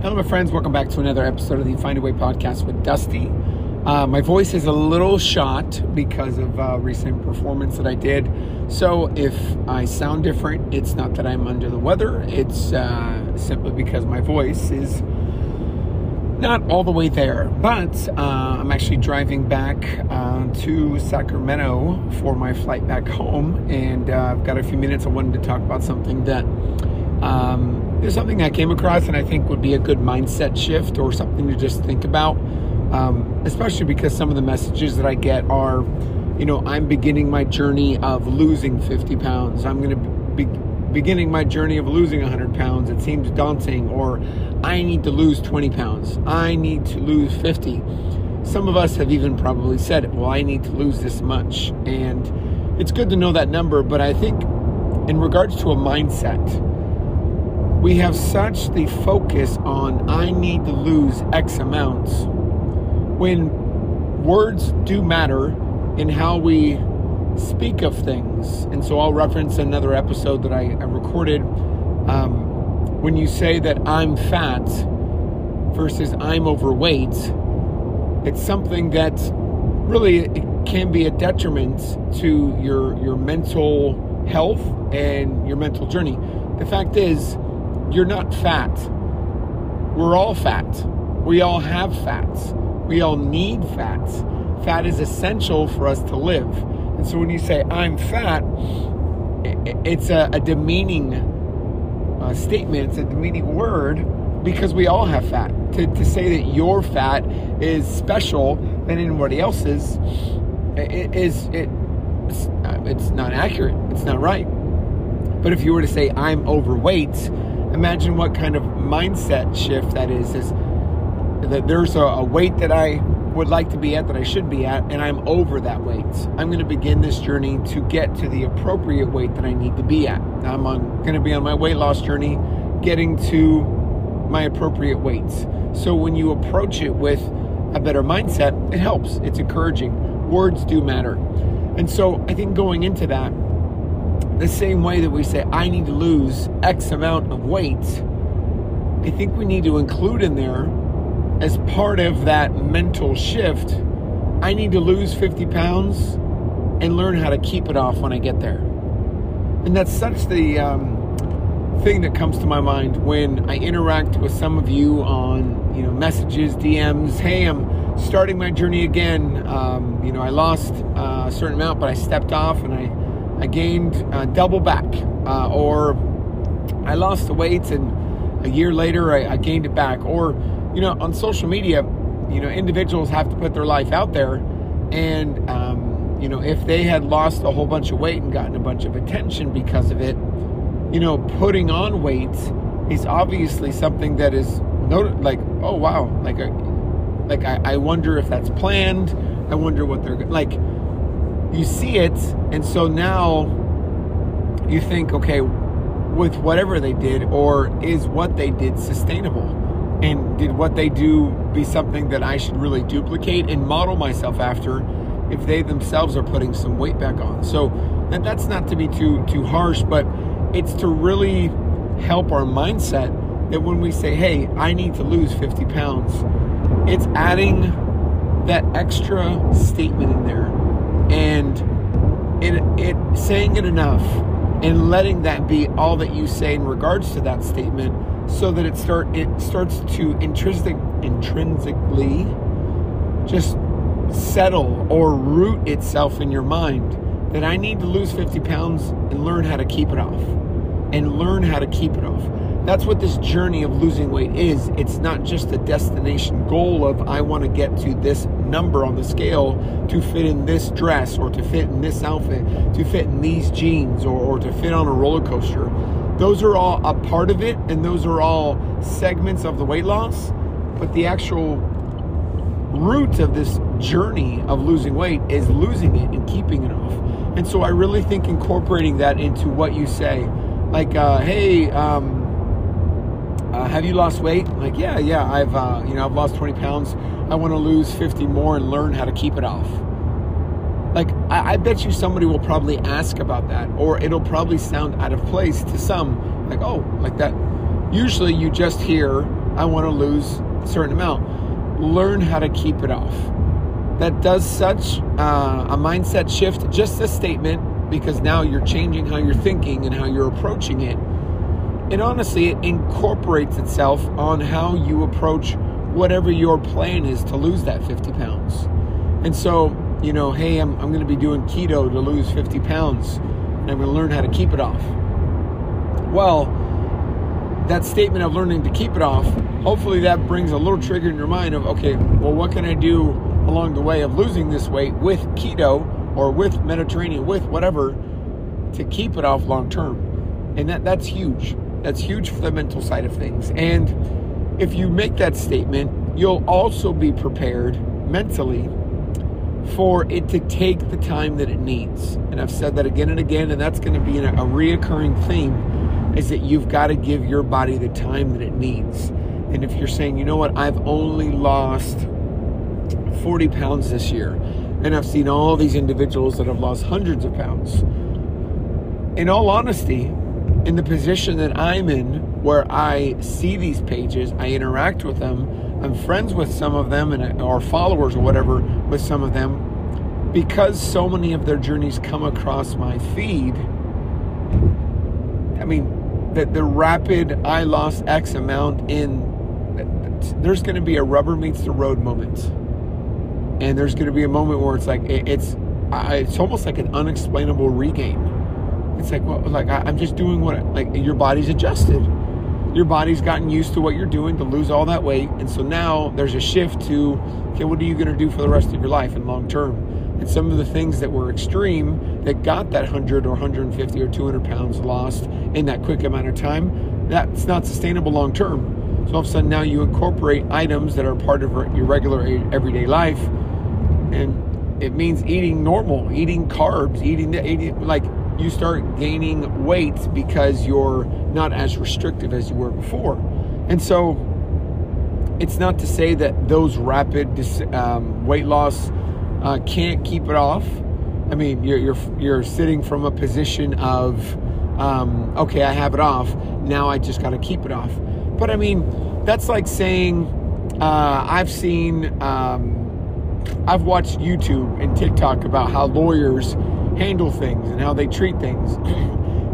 Hello, my friends. Welcome back to another episode of the Find a Way podcast with Dusty. Uh, my voice is a little shot because of uh, recent performance that I did. So if I sound different, it's not that I'm under the weather. It's uh, simply because my voice is not all the way there. But uh, I'm actually driving back uh, to Sacramento for my flight back home, and uh, I've got a few minutes. I wanted to talk about something that. Um, there's something I came across and I think would be a good mindset shift or something to just think about, um, especially because some of the messages that I get are, you know, I'm beginning my journey of losing 50 pounds. I'm going to be beginning my journey of losing 100 pounds. It seems daunting, or I need to lose 20 pounds. I need to lose 50. Some of us have even probably said, well, I need to lose this much. And it's good to know that number, but I think in regards to a mindset, we have such the focus on I need to lose X amounts when words do matter in how we speak of things. And so I'll reference another episode that I, recorded. Um, when you say that I'm fat versus I'm overweight, it's something that really can be a detriment to your your mental health and your mental journey. The fact is, you're not fat. We're all fat. We all have fats. We all need fats. Fat is essential for us to live. And so when you say, I'm fat, it's a, a demeaning uh, statement, it's a demeaning word because we all have fat. To, to say that your fat is special than anybody else's it is it, it's, uh, it's not accurate. It's not right. But if you were to say, I'm overweight, imagine what kind of mindset shift that is is that there's a, a, weight that I would like to be at that I should be at and I'm over that weight. I'm going to begin this journey to get to the appropriate weight that I need to be at. I'm on, going to be on my weight loss journey getting to my appropriate weights. So when you approach it with a better mindset, it helps. It's encouraging. Words do matter. And so I think going into that the same way that we say, I need to lose X amount of weight, I think we need to include in there as part of that mental shift, I need to lose 50 pounds and learn how to keep it off when I get there. And that's such the um, thing that comes to my mind when I interact with some of you on, you know, messages, DMs. Hey, I'm starting my journey again. Um, you know, I lost uh, a certain amount, but I stepped off and I I gained uh, double back, uh, or I lost the weight and a year later I, I, gained it back. Or, you know, on social media, you know, individuals have to put their life out there. And, um, you know, if they had lost a whole bunch of weight and gotten a bunch of attention because of it, you know, putting on weight is obviously something that is noted like, oh, wow, like, a, like I, I wonder if that's planned. I wonder what they're like you see it, and so now you think, okay, with whatever they did, or is what they did sustainable? And did what they do be something that I should really duplicate and model myself after if they themselves are putting some weight back on? So that, that's not to be too too harsh, but it's to really help our mindset that when we say, hey, I need to lose 50 pounds, it's adding that extra statement in there and it, it saying it enough and letting that be all that you say in regards to that statement so that it start it starts to intrinsic intrinsically just settle or root itself in your mind that I need to lose 50 pounds and learn how to keep it off and learn how to keep it off that's what this journey of losing weight is. It's not just a destination goal of I want to get to this number on the scale to fit in this dress or to fit in this outfit, to fit in these jeans or, or to fit on a roller coaster. Those are all a part of it and those are all segments of the weight loss. But the actual root of this journey of losing weight is losing it and keeping it off. And so I really think incorporating that into what you say, like, uh, hey, um, uh, have you lost weight? like, yeah, yeah, I've, uh, you know, I've lost 20 pounds. I want to lose 50 more and learn how to keep it off. Like, I, I bet you somebody will probably ask about that, or it'll probably sound out of place to some. Like, oh, like that, Usually you just hear, I want to lose a certain amount. Learn how to keep it off. That does such uh, a mindset shift, just a statement, because now you're changing how you're thinking and how you're approaching it. And honestly, it incorporates itself on how you approach whatever your plan is to lose that 50 pounds. And so, you know, hey, I'm, I'm going to be doing keto to lose 50 pounds, and I'm going to learn how to keep it off. Well, that statement of learning to keep it off, hopefully that brings a little trigger in your mind of, okay, well, what can I do along the way of losing this weight with keto or with Mediterranean, with whatever, to keep it off long term? And that, that's huge. That's huge for the mental side of things. And if you make that statement, you'll also be prepared mentally for it to take the time that it needs. And I've said that again and again, and that's going to be a, a reoccurring theme is that you've got to give your body the time that it needs. And if you're saying, you know what, I've only lost 40 pounds this year, and I've seen all these individuals that have lost hundreds of pounds. In all honesty, in the position that I'm in, where I see these pages, I interact with them, I'm friends with some of them, and or followers or whatever with some of them, because so many of their journeys come across my feed. I mean, that the rapid I lost X amount in, there's going to be a rubber meets the road moment, and there's going to be a moment where it's like it's it's almost like an unexplainable regain. It's like well, like I'm just doing what like your body's adjusted your body's gotten used to what you're doing to lose all that weight. And so now there's a shift to, okay, what are you going to do for the rest of your life and long term? And some of the things that were extreme that got that 100 or 150 or 200 pounds lost in that quick amount of time, that's not sustainable long term. So all of a sudden now you incorporate items that are part of your regular everyday life. And it means eating normal, eating carbs, eating, eating like you start gaining weight because you're not as restrictive as you were before. And so it's not to say that those rapid um, weight loss uh, can't keep it off. I mean, you're, you're, you're sitting from a position of, um, okay, I have it off. Now I just got to keep it off. But I mean, that's like saying, uh, I've seen, um, I've watched YouTube and TikTok about how lawyers handle things and how they treat things.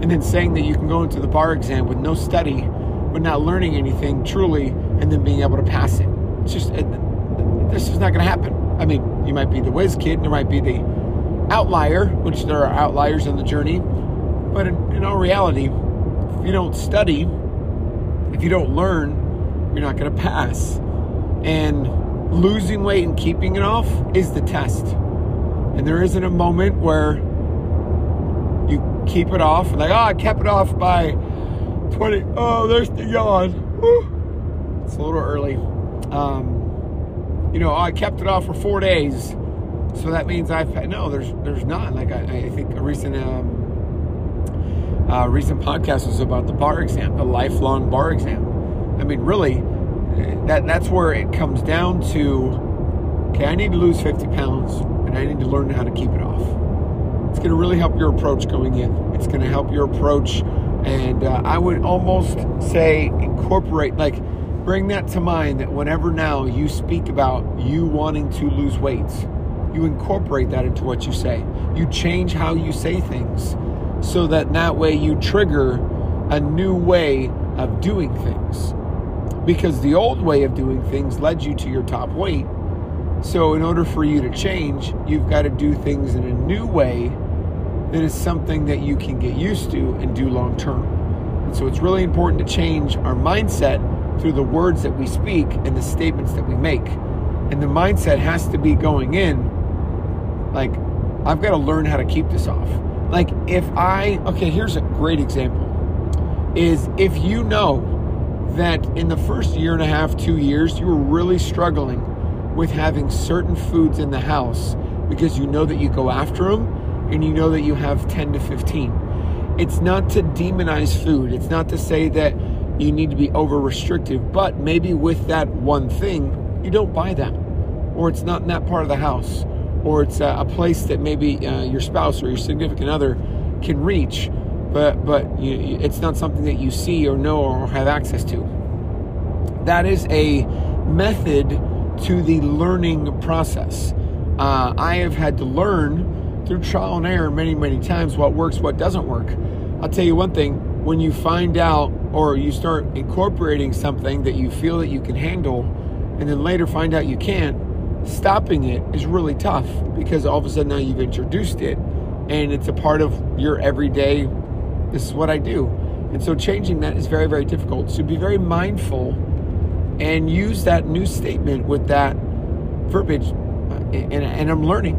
and then saying that you can go into the bar exam with no study, but not learning anything truly, and then being able to pass it. It's just, it, this is not going to happen. I mean, you might be the whiz kid, and there might be the outlier, which there are outliers in the journey. But in, in all reality, if you don't study, if you don't learn, you're not going to pass. And losing weight and keeping it off is the test. And there isn't a moment where keep it off. Like, oh, I kept it off by 20. Oh, there's the yawn. Whew. It's a little early. Um, you know, I kept it off for four days. So that means I've no, there's there's not. Like, I, I think a recent, um, uh, recent podcast was about the bar exam, the lifelong bar exam. I mean, really, that that's where it comes down to okay, I need to lose 50 pounds and I need to learn how to keep it off. It's going to really help your approach going in. It's going to help your approach. And uh, I would almost say incorporate, like, bring that to mind that whenever now you speak about you wanting to lose weight, you incorporate that into what you say. You change how you say things so that that way you trigger a new way of doing things. Because the old way of doing things led you to your top weight. So, in order for you to change, you've got to do things in a new way that is something that you can get used to and do long term. And so it's really important to change our mindset through the words that we speak and the statements that we make. And the mindset has to be going in like, I've got to learn how to keep this off. Like, if I, okay, here's a great example is if you know that in the first year and a half, two years, you were really struggling with having certain foods in the house because you know that you go after them and you know that you have 10 to 15. It's not to demonize food. It's not to say that you need to be over restrictive, but maybe with that one thing, you don't buy that. Or it's not in that part of the house. Or it's a, place that maybe uh, your spouse or your significant other can reach. but but you, it's not something that you see or know or have access to. That is a method to the learning process. Uh, I have had to learn through trial and error many, many times what works, what doesn't work. I'll tell you one thing when you find out or you start incorporating something that you feel that you can handle and then later find out you can't, stopping it is really tough because all of a sudden now you've introduced it and it's a part of your everyday, this is what I do. And so changing that is very, very difficult. So be very mindful and use that new statement with that verbiage. And, and I'm learning.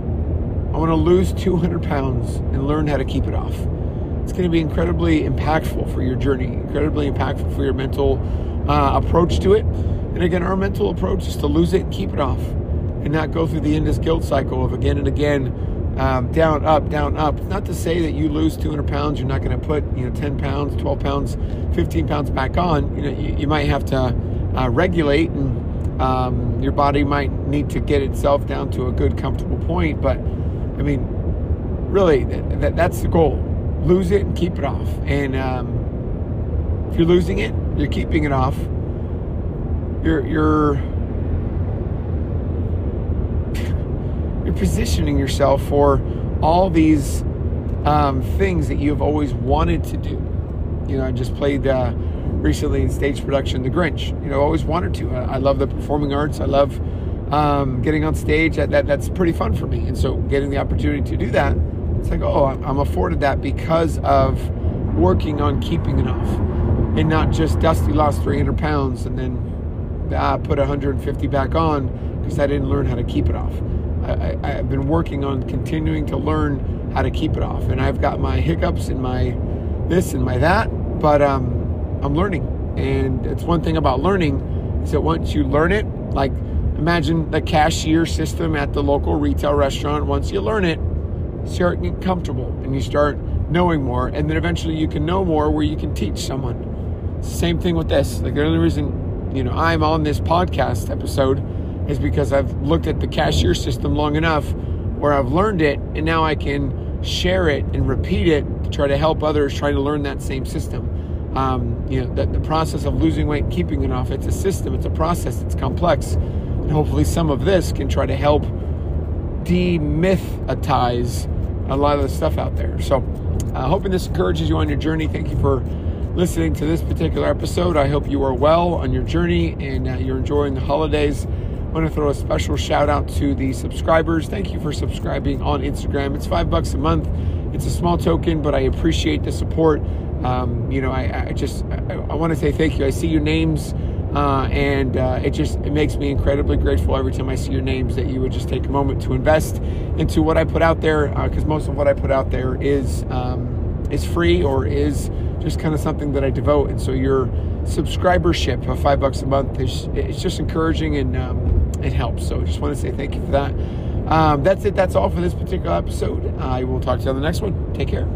I want to lose 200 pounds and learn how to keep it off. It's going to be incredibly impactful for your journey, incredibly impactful for your mental uh, approach to it. And again, our mental approach is to lose it and keep it off and not go through the endless guilt cycle of again and again um, down, up, down, up. Not to say that you lose 200 pounds, you're not going to put you know 10 pounds, 12 pounds, 15 pounds back on. You know, you, you might have to uh, regulate, and um, your body might need to get itself down to a good, comfortable point. But I mean, really, that, that's the goal. Lose it and keep it off. And um, if you're losing it, you're keeping it off. You're you're you're positioning yourself for all these um, things that you have always wanted to do. You know, I just played uh, recently in stage production The Grinch. You know, always wanted to. I, I love the performing arts. I love um, getting on stage. That, that, that's pretty fun for me. And so, getting the opportunity to do that, it's like, oh, I'm afforded that because of working on keeping it off, and not just Dusty lost 300 pounds and then uh, put 150 back on because I didn't learn how to keep it off. I, I, I've been working on continuing to learn how to keep it off, and I've got my hiccups and my this and my that, but um, I'm learning. And it's one thing about learning is that once you learn it, like imagine the cashier system at the local retail restaurant, once you learn it, start getting comfortable and you start knowing more, and then eventually you can know more where you can teach someone. Same thing with this. Like the only reason, you know, I'm on this podcast episode is because I've looked at the cashier system long enough where I've learned it and now I can share it and repeat it to try to help others try to learn that same system. Um, you know, the, the process of losing weight, keeping it off, it's a system, it's a process, it's complex. And hopefully some of this can try to help demythatize a lot of the stuff out there. So, uh, hoping this encourages you on your journey. Thank you for listening to this particular episode. I hope you are well on your journey and uh, you're enjoying the holidays. I want to throw a special shout out to the subscribers. Thank you for subscribing on Instagram. It's five bucks a month. It's a small token, but I appreciate the support. Um, you know, I, I just I, I want to say thank you. I see your names, uh, and uh, it just it makes me incredibly grateful every time I see your names that you would just take a moment to invest into what I put out there because uh, most of what I put out there is um, is free or is just kind of something that I devote. And so your subscribership of five bucks a month is it's just encouraging and um, it helps. So I just want to say thank you for that. Um, that's it. That's all for this particular episode. I will talk to you on the next one. Take care.